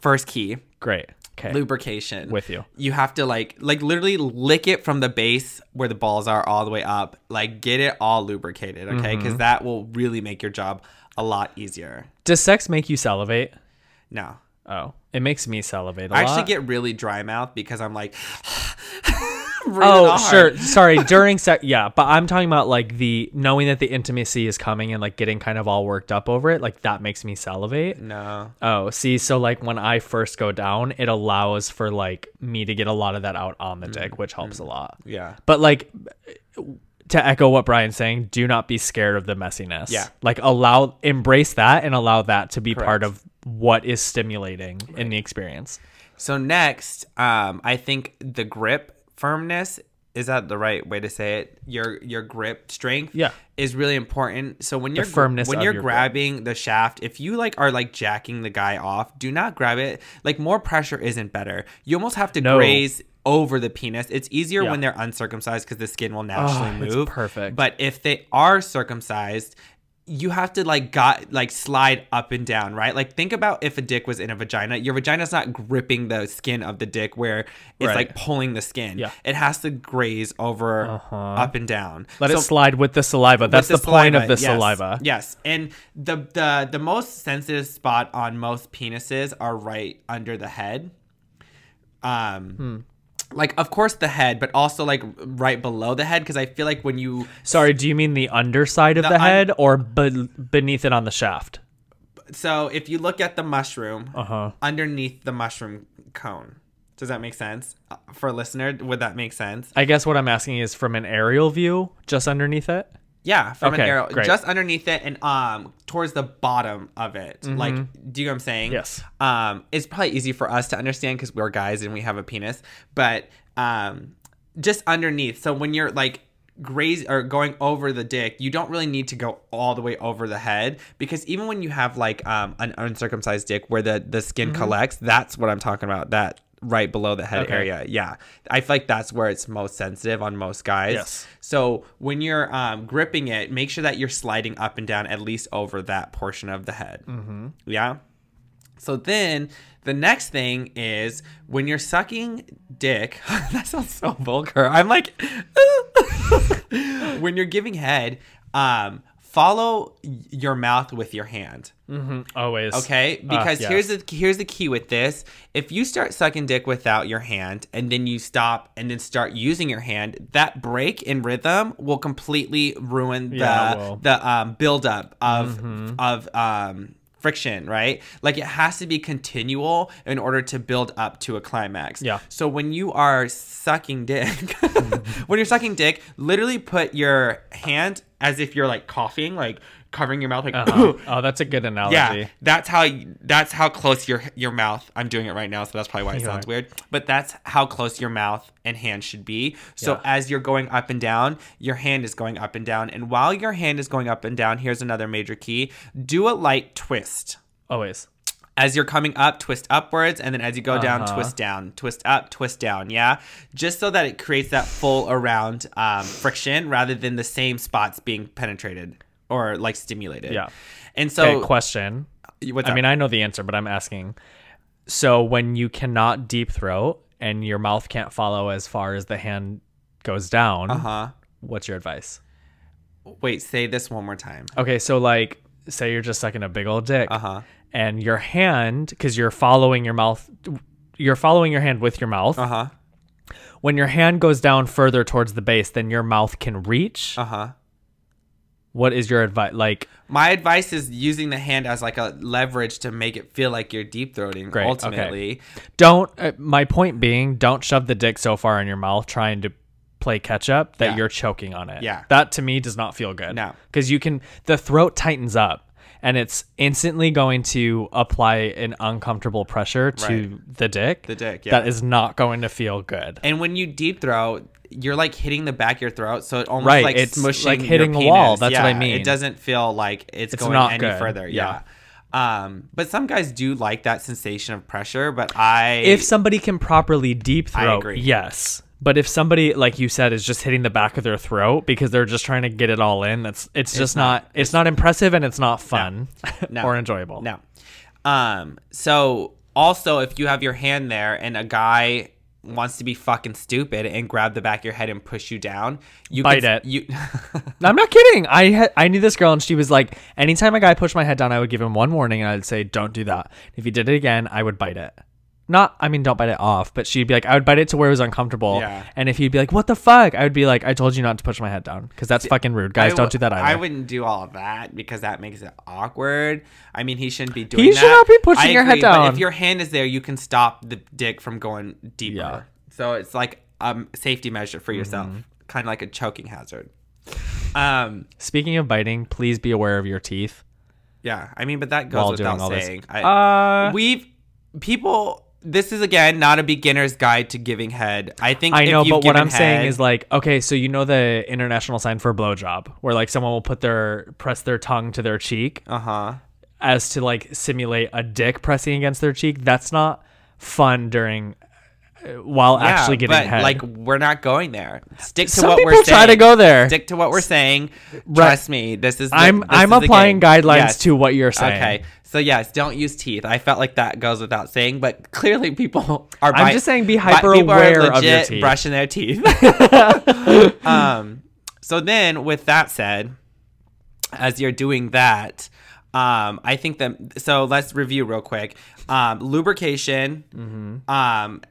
first key Great. Okay. lubrication With you. You have to like like literally lick it from the base where the balls are all the way up. Like get it all lubricated, okay? Because Mm-hmm. that will really make your job a lot easier. Does sex make you salivate? No. Oh, it makes me salivate a I lot. I actually get really dry mouth because I'm like Oh, sure. Sorry. During sex, yeah, but I'm talking about like the knowing that the intimacy is coming and like getting kind of all worked up over it. Like that makes me salivate. No. Oh, see, so like when I first go down, it allows for like me to get a lot of that out on the dick, which helps a lot. Yeah. But like to echo what Brian's saying, do not be scared of the messiness. Yeah. Like allow embrace that and allow that to be part of what is stimulating in the experience. So next, um, I think the grip firmness is that the right way to say it? Your your grip strength, Yeah. is really important. So when you're firmness when you're your grip. grabbing the shaft, if you like are like jacking the guy off, do not grab it. Like more pressure isn't better. You almost have to No. graze over the penis. It's easier Yeah. when they're uncircumcised because the skin will naturally Oh, move. perfect. But if they are circumcised, you have to like got like slide up and down, right? Like think about if a dick was in a vagina. Your vagina's not gripping the skin of the dick where it's Right. like pulling the skin. Yeah. It has to graze over Uh-huh. up and down. Let So- it slide with the saliva. That's the, point of the yes, saliva. Yes, and the the the most sensitive spot on most penises are right under the head. Um, Hmm. Like of course the head, but also like right below the head because I feel like when you Sorry, do you mean the underside of The the, un- head or be- beneath it on the shaft? so if you look at the mushroom Uh huh. underneath the mushroom cone. Does that make sense Uh, for a listener? Would that make sense? I guess what I'm asking is from an aerial view, just underneath it. Yeah, from an arrow, great. just underneath it and um towards the bottom of it. Like, do you know what I'm saying? Mm-hmm. Yes. Um, it's probably easy for us to understand because we're guys and we have a penis, but um, just underneath. So when you're like graze or going over the dick, you don't really need to go all the way over the head because even when you have like um an uncircumcised dick where the the skin collects, that's what I'm talking about. That right below the head. Okay. area. Yeah, I feel like that's where it's most sensitive on most guys. Yes. So when you're um, gripping it, make sure that you're sliding up and down at least over that portion of the head. Mm-hmm. Yeah. So then the next thing is when you're sucking dick. that sounds so vulgar. I'm like, when you're giving head, um, follow your mouth with your hand. Always. Okay, Uh, because yes. here's the here's the key with this. If you start sucking dick without your hand and then you stop and then start using your hand, that break in rhythm will completely ruin the Yeah. Mm-hmm. the um, buildup of of um friction, right? Like it has to be continual in order to build up to a climax. Yeah. So when you are sucking dick, when you're sucking dick, literally put your hand as if you're like coughing, like covering your mouth, like Uh-huh. oh, that's a good analogy. yeah, that's how that's how close your your mouth. I'm doing it right now, so that's probably why it You sounds are. weird. But that's how close your mouth and hand should be. So Yeah. as you're going up and down, your hand is going up and down, and while your hand is going up and down, here's another major key: do a light twist. Always. As you're coming up, twist upwards, and then as you go down, Uh-huh. twist down, twist up, twist down. Yeah, just so that it creates that full around um, friction rather than the same spots being penetrated or like stimulated. Yeah. And so, Okay, question. I mean, I know the answer, but I'm asking. So when you cannot deep throat and your mouth can't follow as far as the hand goes down, uh huh. what's your advice? Wait, say this one more time. Okay, so like, say you're just sucking a big old dick, Uh huh. and your hand, because you're following your mouth, you're following your hand with your mouth. Uh huh. When your hand goes down further towards the base than your mouth can reach, Uh huh. What is your advice? Like, My advice is using the hand as like a leverage to make it feel like you're deep throating. Great, okay. Ultimately, don't. Uh, my point being, don't shove the dick so far in your mouth trying to play catch up that Yeah. you're choking on it. Yeah. that to me does not feel good. No. because you can. The throat tightens up. And it's instantly going to apply an uncomfortable pressure to Right. the dick. The dick, yeah. That is not going to feel good. and when you deep throat, you're like hitting the back of your throat, so it almost Right, like it's smushing like hitting a wall. That's what I mean. It doesn't feel like it's, It's going any good. further. Yeah. Yeah. Um, but some guys do like that sensation of pressure. But I, if somebody can properly deep throat, yes. But if somebody, like you said, is just hitting the back of their throat because they're just trying to get it all in, that's it's just not- not, it's not impressive and it's not fun No. or enjoyable. No. Um, so also if you have your hand there and a guy wants to be fucking stupid and grab the back of your head and push you down, you Bite can, it. You I'm not kidding. I had I knew this girl and she was like, anytime a guy pushed my head down, I would give him one warning and I'd say, don't do that. If he did it again, I would bite it. Not, I mean, don't bite it off, but she'd be like, I would bite it to where it was uncomfortable. Yeah. And if he'd be like, what the fuck? I would be like, I told you not to push my head down because that's fucking rude. Guys, I don't do that either. I wouldn't do all of that because that makes it awkward. I mean, he shouldn't be doing He that. should not be pushing I your head agree, But down. if your hand is there, you can stop the dick from going deeper. Yeah. So it's like a safety measure for yourself, Mm-hmm. kind of like a choking hazard. Um. Speaking of biting, please be aware of your teeth. Yeah. I mean, but that goes While without all this. saying. I, Uh, we've people this is again not a beginner's guide to giving head. I think I know, but what I'm saying is like, okay, so you know the international sign for blowjob, where like someone will put their press their tongue to their cheek uh huh. as to like simulate a dick pressing against their cheek. That's not fun during while actually getting but head. like we're not going there. Stick to Some what we're people saying. try to go there. Stick to what we're saying. Right. Trust me. This is. The, I'm this I'm is applying guidelines Yes. to what you're saying. Okay, so yes, don't use teeth. I felt like that goes without saying, but clearly people are. I'm just saying be bi- people are hyper-aware of your teeth. brushing their teeth. um, so then, with that said, as you're doing that, um, I think that. So let's review real quick. Um, lubrication. Mm-hmm. Um,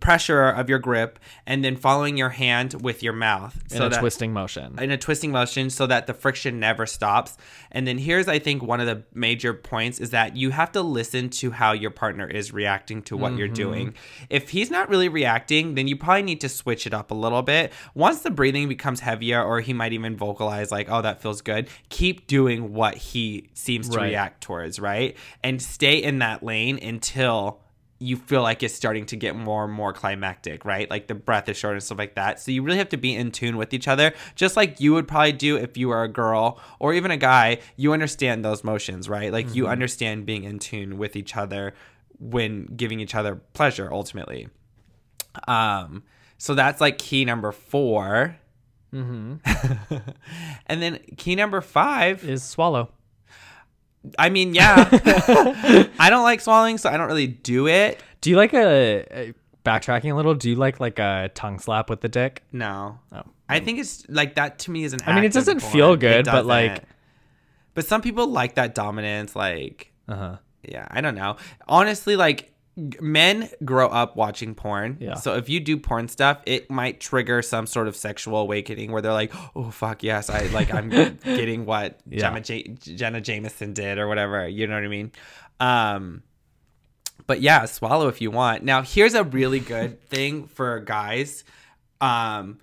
pressure of your grip and then following your hand with your mouth In a that twisting motion. in a twisting motion so that the friction never stops. And then here's I think one of the major points is that you have to listen to how your partner is reacting to what you're mm-hmm. doing. If he's not really reacting, then you probably need to switch it up a little bit. Once the breathing becomes heavier or he might even vocalize like, "Oh, that feels good." Keep doing what he seems to Right. react towards, right? And stay in that lane until you feel like it's starting to get more and more climactic, right? Like the breath is short and stuff like that. So you really have to be in tune with each other, just like you would probably do if you were a girl or even a guy. You understand those motions, right? Like you understand being in tune with each other when giving each other pleasure ultimately. Um, so that's like key number 4 Mm-hmm. and then key number five is swallow. I mean, yeah. I don't like swallowing, so I don't really do it. Do you like a, a backtracking a little? Do you like like a tongue slap with the dick? No. Oh. I think it's like that to me is an I mean, it doesn't feel good, but, like- doesn't. But some people like that dominance, like Uh huh. yeah, I don't know. Honestly, like men grow up watching porn. Yeah. So if you do porn stuff, it might trigger some sort of sexual awakening where they're like, "Oh fuck, yes, I like I'm getting what Yeah. Gemma J- Jenna Jameson did or whatever." You know what I mean? Um but yeah, swallow if you want. Now, here's a really good thing for guys. Um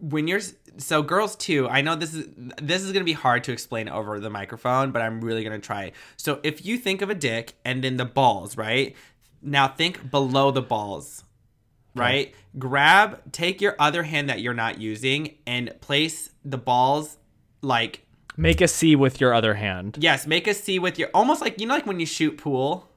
when you're so girls too i know this is this is going to be hard to explain over the microphone but i'm really going to try so if you think of a dick and then the balls right now think below the balls right grab take your other hand that you're not using and place the balls like Make a C with your other hand. yes make a c with your almost like you know like when you shoot pool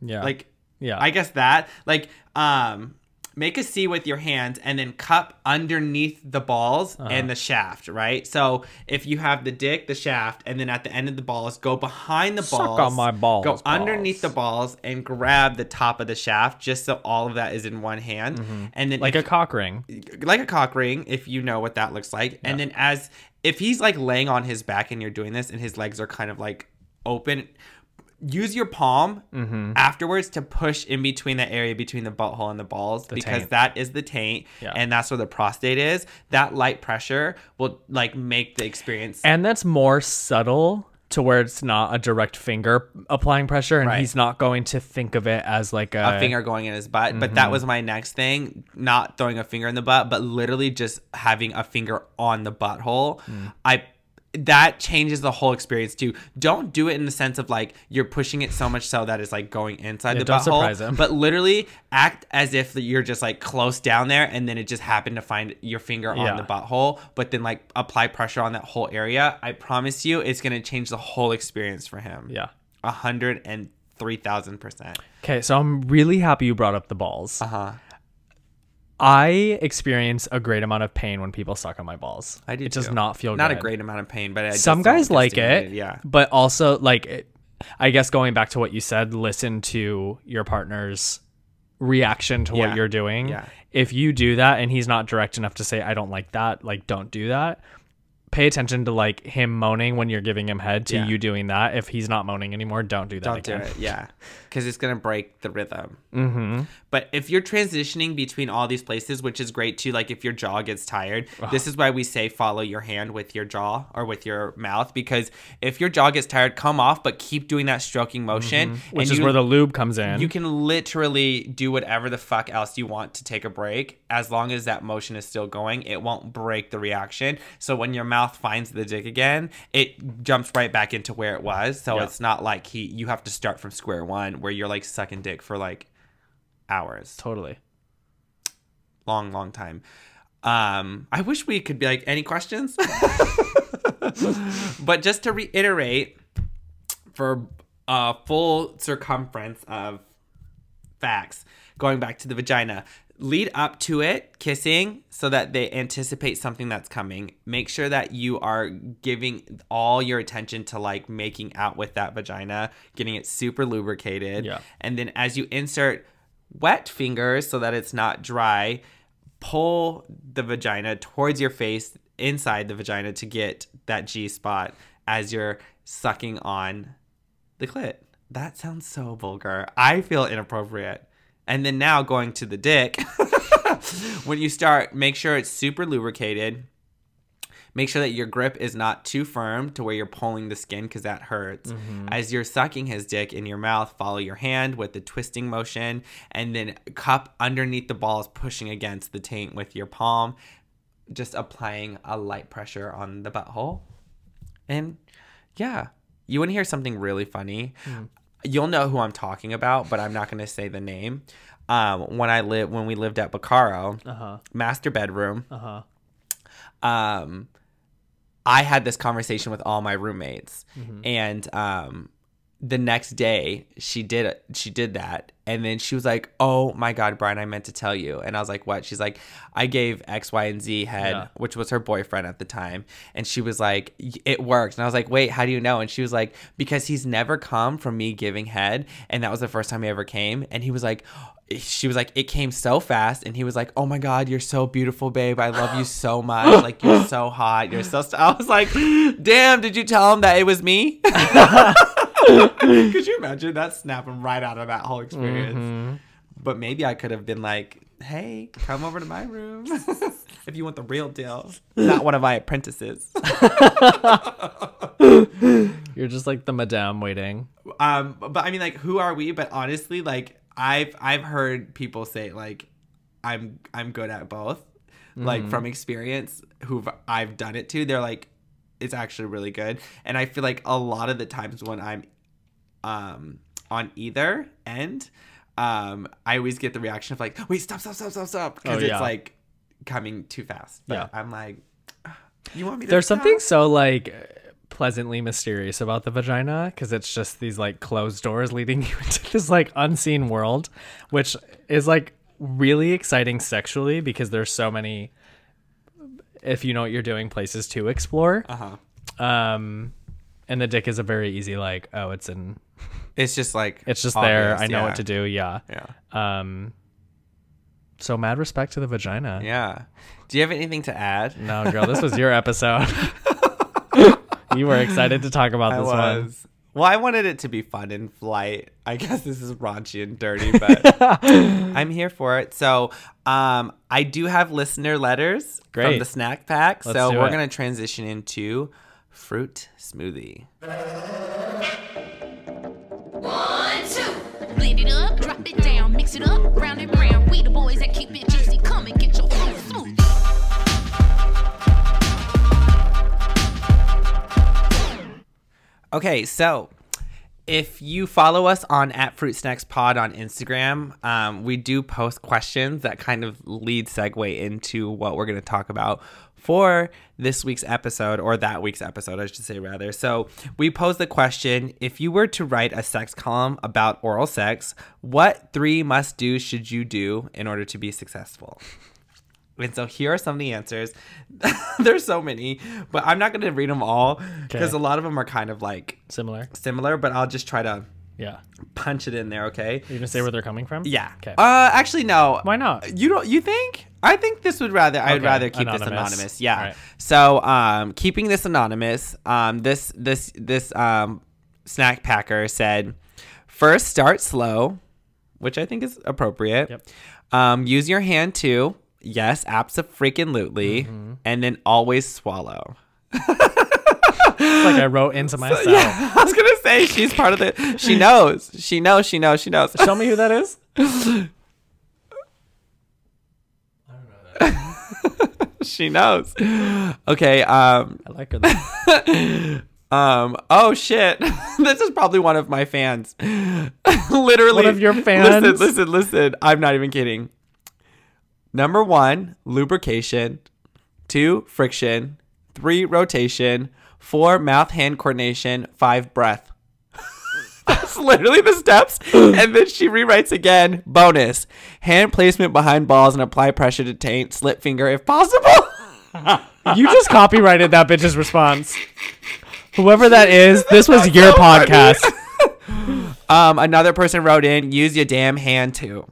Yeah. like yeah. I guess that like um make a C with your hands and then cup underneath the balls Uh-huh. and the shaft, right? So if you have the dick, the shaft, and then at the end of the balls, go behind the Suck balls. on my balls, Go balls. underneath the balls and grab the top of the shaft just so all of that is in one hand. And then Mm-hmm. like if- a cock ring. like a cock ring if you know what that looks like and then as if he's like laying on his back and you're doing this and his legs are kind of like open use your palm Mm-hmm. afterwards to push in between the area between the butthole and the balls because taint. that is the taint Yeah. and that's where the prostate is that light pressure will like make the experience And that's more subtle to where it's not a direct finger applying pressure and Right. he's not going to think of it as like a, a finger going in his butt. But Mm-hmm. that was my next thing. Not throwing a finger in the butt, but literally just having a finger on the butthole. Mm. I that changes the whole experience too. Don't do it in the sense of like you're pushing it so much so that it's like going inside Yeah, the don't butthole. surprise him. But literally act as if you're just like close down there and then it just happened to find your finger on the butthole, but then like apply pressure on that whole area. I promise you it's gonna change the whole experience for him. Yeah. A hundred and three thousand percent. Okay, so I'm really happy you brought up the balls. Uh-huh. I experience a great amount of pain when people suck on my balls. I do It does too. not feel good. not good. a great amount of pain, but I Some guys like it, Yeah, but also like it, I guess going back to what you said, listen to your partner's reaction to Yeah. what you're doing. Yeah. If you do that and he's not direct enough to say I don't like that, like don't do that. Pay attention to like him moaning when you're giving him head to Yeah. you doing that. If he's not moaning anymore, don't do that don't again. do it. Yeah, because it's gonna break the rhythm. Mm-hmm. But if you're transitioning between all these places, which is great too, like if your jaw gets tired, this is why we say follow your hand with your jaw or with your mouth because if your jaw gets tired, come off, but keep doing that stroking motion, Mm-hmm. Which is you- where the lube comes in. You can literally do whatever the fuck else you want to take a break as long as that motion is still going. It won't break the reaction. So when your mouth mouth finds the dick again, it jumps right back into where it was. So Yeah. it's not like he you have to start from square one where you're like sucking dick for like hours. Totally. Long, long time. Um, I wish we could be like any questions. but just to reiterate, for a full circumference of facts, going back to the vagina, lead up to it, kissing, so that they anticipate something that's coming. Make sure that you are giving all your attention to like making out with that vagina, getting it super lubricated. Yeah. And then as you insert wet fingers so that it's not dry, pull the vagina towards your face inside the vagina to get that G spot as you're sucking on the clit. That sounds so vulgar. I feel inappropriate. And then now going to the dick, when you start, make sure it's super lubricated. Make sure that your grip is not too firm to where you're pulling the skin because that hurts. Mm-hmm. As you're sucking his dick in your mouth, follow your hand with the twisting motion and then cup underneath the balls, pushing against the taint with your palm, just applying a light pressure on the butthole. And yeah, you want to hear something really funny? Hmm. You'll know who I'm talking about, but I'm not going to say the name. Um, when I live, when we lived at Bacaro, Uh huh. master bedroom, Uh huh. um, I had this conversation with all my roommates, Mm-hmm. and um, the next day she did. She did that, and then she was like, "Oh my god, Brian, I meant to tell you." And I was like, "What?" She's like, "I gave X, Y, and Z head, Yeah. which was her boyfriend at the time," and she was like, "It worked." And I was like, "Wait, how do you know?" And she was like, "Because he's never come from me giving head, and that was the first time he ever came." And he was like. She was like, it came so fast, and he was like, "Oh my god, you're so beautiful, babe. I love you so much. Like you're so hot. You're so." St-. I was like, "Damn, did you tell him that it was me?" Could you imagine that snapping right out of that whole experience? But maybe I could have been like, "Hey, come over to my room if you want the real deal, not one of my apprentices." You're just like the madame waiting. um, but I mean, like, who are we? But honestly, like, I've I've heard people say like, "I'm I'm good at both." Like from experience, who I've done it to, they're like, it's actually really good. And I feel like a lot of the times when I'm um on either end, um, I always get the reaction of like, wait, stop, stop, stop, stop, stop, because Oh, yeah. it's like coming too fast. But Yeah. I'm like, you want me to? There's stop? something so like pleasantly mysterious about the vagina because it's just these like closed doors leading you into this like unseen world, which is like really exciting sexually because there's so many if you know what you're doing places to explore. Uh-huh. Um and the dick is a very easy like oh it's in It's just like it's just there. obvious, I know yeah. what to do. Yeah. Yeah. Um so mad respect to the vagina. Yeah. Do you have anything to add? No, girl, this was your episode. you were excited to talk about I this one. Well, I wanted it to be fun and light. I guess this is raunchy and dirty, but I'm here for it. So, um, I do have listener letters from the snack pack. Let's so we're it. gonna transition into fruit smoothie. One, two. Blend it up, drop it down, mix it up, round and round. We the boys that keep it juicy. Come and get your smoothie. Okay, so if you follow us on at Fruit Snacks Pod on Instagram, um, we do post questions that kind of lead segue into what we're going to talk about for this week's episode or that week's episode, I should say rather. So we pose the question: If you were to write a sex column about oral sex, what three must do should you do in order to be successful? And so here are some of the answers. There's so many, but I'm not going to read them all because Okay. a lot of them are kind of like Similar. similar, but I'll just try to Yeah. punch it in there, okay? You gonna say where they're coming from? Yeah. Okay. Uh actually no. Why not? You don't you think? I think this would rather I would Okay, rather keep this anonymous. anonymous. Yeah. Alright. So um keeping this anonymous, um this this this um snack packer said first start slow, which I think is appropriate. Yep. Um use your hand too. Yes, abso-freaking-lutely. Mm-hmm. And then always swallow. It's like I wrote into myself. Yeah, I was gonna say she's part of the. She knows. She knows. She knows. She knows. Show me who that is. I don't know that. she knows. Okay. Um. I like her. Though. Um. Oh shit. this is probably one of my fans. Literally. One of your fans? Listen. Listen. Listen. I'm not even kidding. Number one, lubrication. Two, friction. Three, rotation. Four, mouth hand coordination. Five, breath. That's literally the steps. And then she rewrites again. Bonus. Hand placement behind balls and apply pressure to taint. Slip finger if possible. you just copyrighted that bitch's response. Whoever that is, this was your podcast. Um, another person wrote in, use your damn hand too.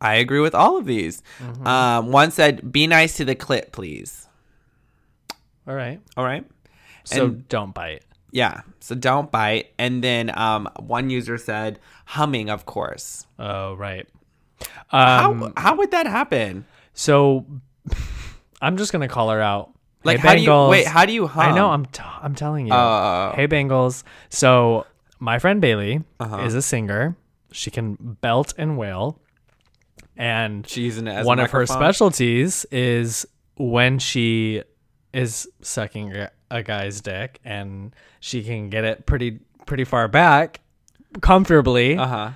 I agree with all of these. Um, one said, be nice to the clit, please. All right. All right. So And- don't bite. Yeah. So don't bite. And then um, one user said, humming, of course. Oh, right. How, Um, how would that happen? so I'm just gonna call her out. Like, hey, how do you wait? How do you hum? I know. I'm. T- I'm telling you. Oh. hey, Bengals. So my friend Bailey Uh-huh. is a singer. She can belt and wail, and She's as one of her specialties is when she is sucking a- guy's dick, and she can get it pretty pretty far back, comfortably. Uh-huh.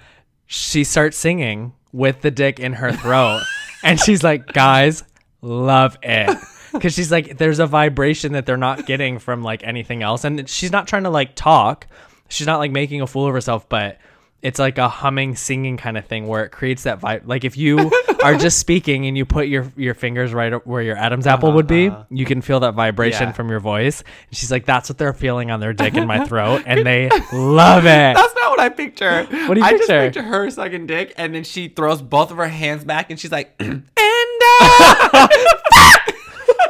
She starts singing with the dick in her throat, and she's like, "Guys, love it." Because she's like, there's a vibration that they're not getting from like anything else. And she's not trying to like talk. She's not like making a fool of herself, but it's like a humming, singing kind of thing where it creates that vibe. Like if you are just speaking and you put your your fingers right where your Adam's apple would be, you can feel that vibration Uh-huh, Yeah. from your voice. And she's like, that's what they're feeling on their dick in my throat, and they love it. That's not what I picture. What do you I just picture? picture her sucking dick, and then she throws both of her hands back, and she's like, and uh,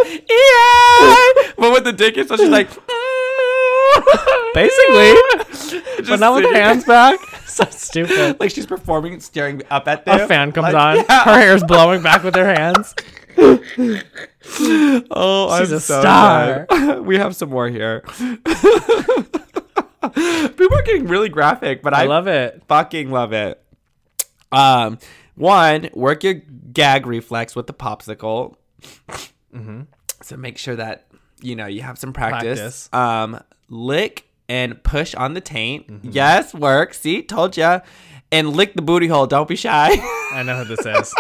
yeah. But with the dick, in, so she's like, Basically, but not with her hands back. So stupid. like she's performing, and staring up at them. A fan comes Like, on. yeah. Her hair's blowing back with her hands. Oh, She's I'm a so star. dead. we have some more here. People are getting really graphic, but I, I love it. fucking love it. Um, one, work your gag reflex with the popsicle. So make sure that you know you have some practice. Practice. Um, lick and push on the taint. Mm-hmm. Yes, work. See, told ya. And lick the booty hole. Don't be shy. I know who this is.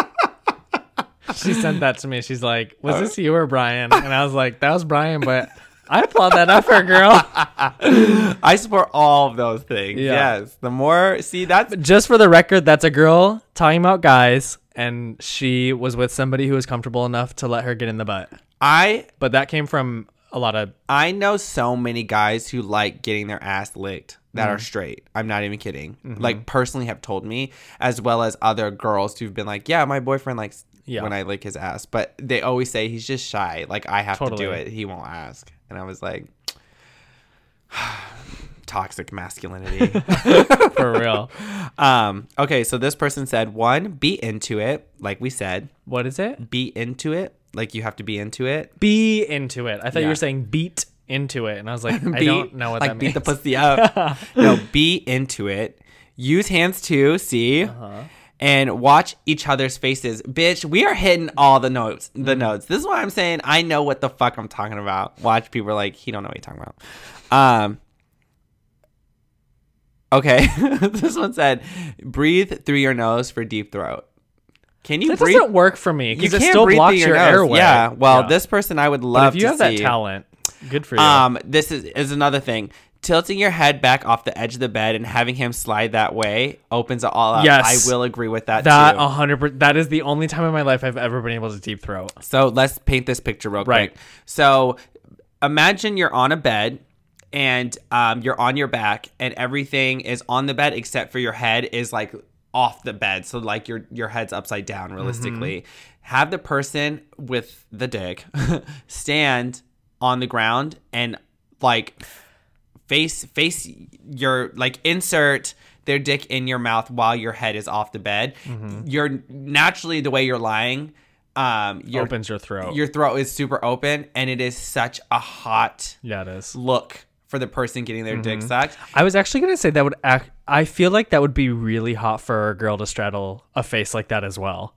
she sent that to me. She's like, "Was this you or Brian?" And I was like, "That was Brian," but I applaud that effort, girl. I support all of those things. Yeah. Yes. The more see that's Just for the record, that's a girl talking about guys, and she was with somebody who was comfortable enough to let her get in the butt. I But that came from a lot of I know so many guys who like getting their ass licked that Mm-hmm. are straight. I'm not even kidding. Like personally have told me, as well as other girls who've been like, yeah, my boyfriend likes Yeah. when I lick his ass, but they always say he's just shy. Like I have to do it. He won't ask. And I was like, toxic masculinity. for real. um. Okay. So this person said one, be into it. Like we said, What is it? be into it. Like you have to be into it. Be into it. I thought you were saying beat into it, and I was like, I Be- don't know what like that means. beat the pussy up. no, be into it. Use hands too. See. Uh-huh. And watch each other's faces. Bitch, we are hitting all the notes. Mm. The notes. This is why I'm saying I know what the fuck I'm talking about. Watch people like, he don't know what you're talking about. Um Okay. this one said, breathe through your nose for deep throat. Can you That breathe? doesn't work for me You because it still breathe blocks your, airway. Yeah. Well, Yeah. this person I would But love if you to have that talent, good for you. Um, this is is another thing. Tilting your head back off the edge of the bed and having him slide that way opens it all up. Yes. I will agree with that, that a hundred. That is the only time in my life I've ever been able to deep throat. So let's paint this picture real Right. quick. So imagine you're on a bed and um, you're on your back and everything is on the bed except for your head is like off the bed. So like your your head's upside down realistically. Have the person with the dick stand on the ground and like face face your like insert their dick in your mouth while your head is off the bed. You're naturally the way you're lying. Um, your Opens your throat. your throat is super open, and it is such a hot yeah, it is. look for the person getting their dick sucked. I was actually gonna say that would act. I feel like that would be really hot for a girl to straddle a face like that as well.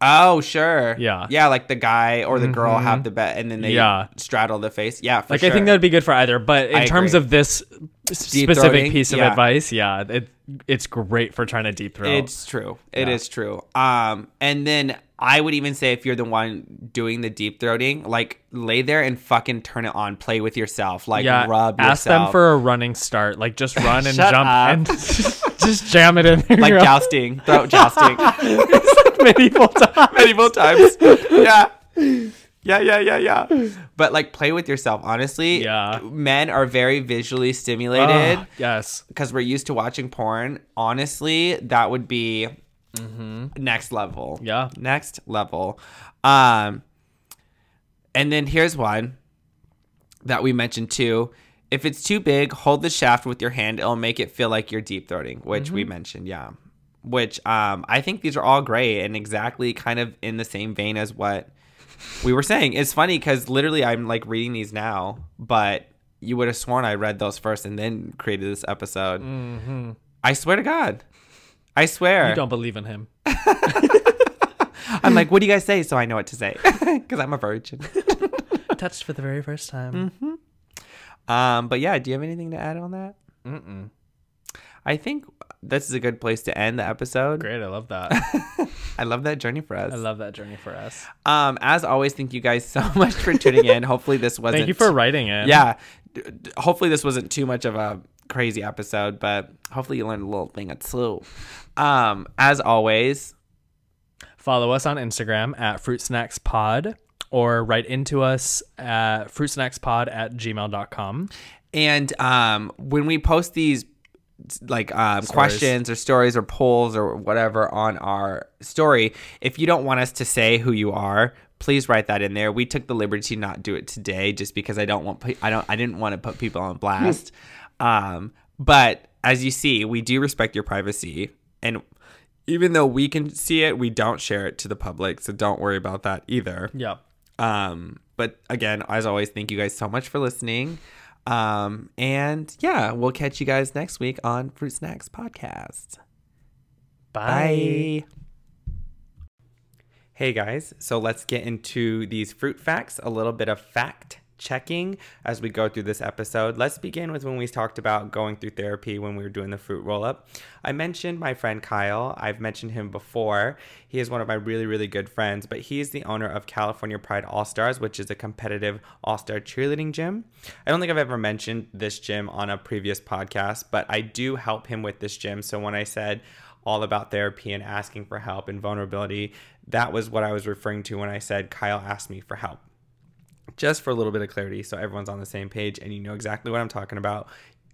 Oh, sure. Yeah. Mm-hmm. Yeah, like the guy or the girl have the bet and then they Yeah. straddle the face. Yeah, for Like sure. I think that would be good for either. But in I terms agree. of this specific piece of yeah. advice, yeah, it it's great for trying to deep throat. It's true. It is Yeah. true. Um, and then I would even say if you're the one doing the deep throating, like lay there and fucking turn it on. Play with yourself. Like yeah, rub ask yourself. them for a running start. Like just run and jump up. and just jam it in there. like jousting, throat jousting. medieval time. medieval times. Yeah. Yeah, yeah, yeah, yeah. But like play with yourself, honestly. Yeah. Men are very visually stimulated Ah, yes. because we're used to watching porn. Honestly, that would be next level. Mm-hmm. Yeah. Next level. Um and then here's one that we mentioned too. If it's too big, hold the shaft with your hand. It'll make it feel like you're deep throating, which we mentioned, yeah. Which um, I think these are all great and exactly kind of in the same vein as what we were saying. It's funny because literally I'm like reading these now, but you would have sworn I read those first and then created this episode. I swear to God. I swear. You don't believe in him. I'm like, what do you guys say? So I know what to say because I'm a virgin. Touched for the very first time. Um, but yeah, do you have anything to add on that? Mm-mm. I think this is a good place to end the episode. Great, I love that. I love that journey for us. I love that journey for us. um, as always, thank you guys so much for tuning in. Hopefully, this wasn't. Thank you for writing it. Yeah, hopefully this wasn't too much of a crazy episode, but hopefully you learned a little thing or two. Um, as always, Follow us on Instagram at Fruit Snacks Pod or write into us at fruitsnackspod at gmail.com. And um, when we post these like um, questions or stories or polls or whatever on our story, if you don't want us to say who you are, please write that in there. We took the liberty to not do it today just because I don't want I don't I didn't want to put people on blast. um, but as you see, we do respect your privacy and even though we can see it, we don't share it to the public, so don't worry about that either. Yep. Um, but again, as always, thank you guys so much for listening. Um, and yeah, we'll catch you guys next week on Fruit Snacks Podcast. Bye. Hey guys, so let's get into these fruit facts, a little bit of fact checking as we go through this episode. Let's begin with when we talked about going through therapy when we were doing the fruit roll up. I mentioned my friend Kyle. I've mentioned him before. He is one of my really, really good friends, but he's the owner of California Pride All Stars, which is a competitive all star cheerleading gym. I don't think I've ever mentioned this gym on a previous podcast, but I do help him with this gym. So when I said, all about therapy and asking for help and vulnerability. That was what I was referring to when I said Kyle asked me for help. Just for a little bit of clarity, so everyone's on the same page and you know exactly what I'm talking about,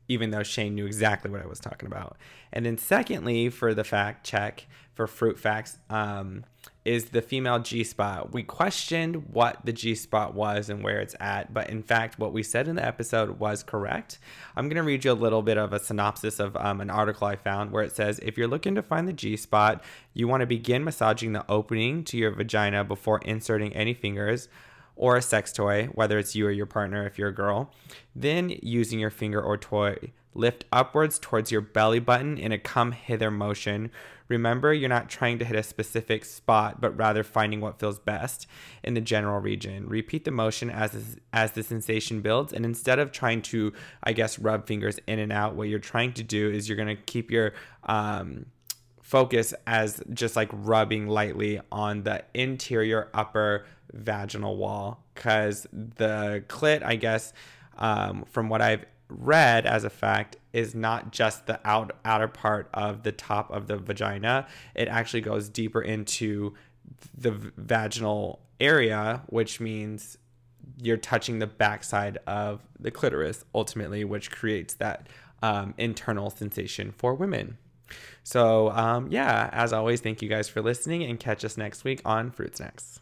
even though Shane knew exactly what I was talking about. And then, secondly, for the fact check for fruit facts, um, is the female G spot. We questioned what the G spot was and where it's at, but in fact, what we said in the episode was correct. I'm going to read you a little bit of a synopsis of um, an article I found where it says if you're looking to find the G spot, you want to begin massaging the opening to your vagina before inserting any fingers or a sex toy, whether it's you or your partner if you're a girl. Then, using your finger or toy, lift upwards towards your belly button in a come hither motion. Remember, you're not trying to hit a specific spot, but rather finding what feels best in the general region. Repeat the motion as as the sensation builds, and instead of trying to, I guess, rub fingers in and out, what you're trying to do is you're gonna keep your um, focus as just like rubbing lightly on the interior upper vaginal wall because the clit i guess um, from what i've read as a fact is not just the out, outer part of the top of the vagina it actually goes deeper into the vaginal area which means you're touching the backside of the clitoris ultimately which creates that um, internal sensation for women so, um, yeah, as always, thank you guys for listening and catch us next week on Fruit Snacks.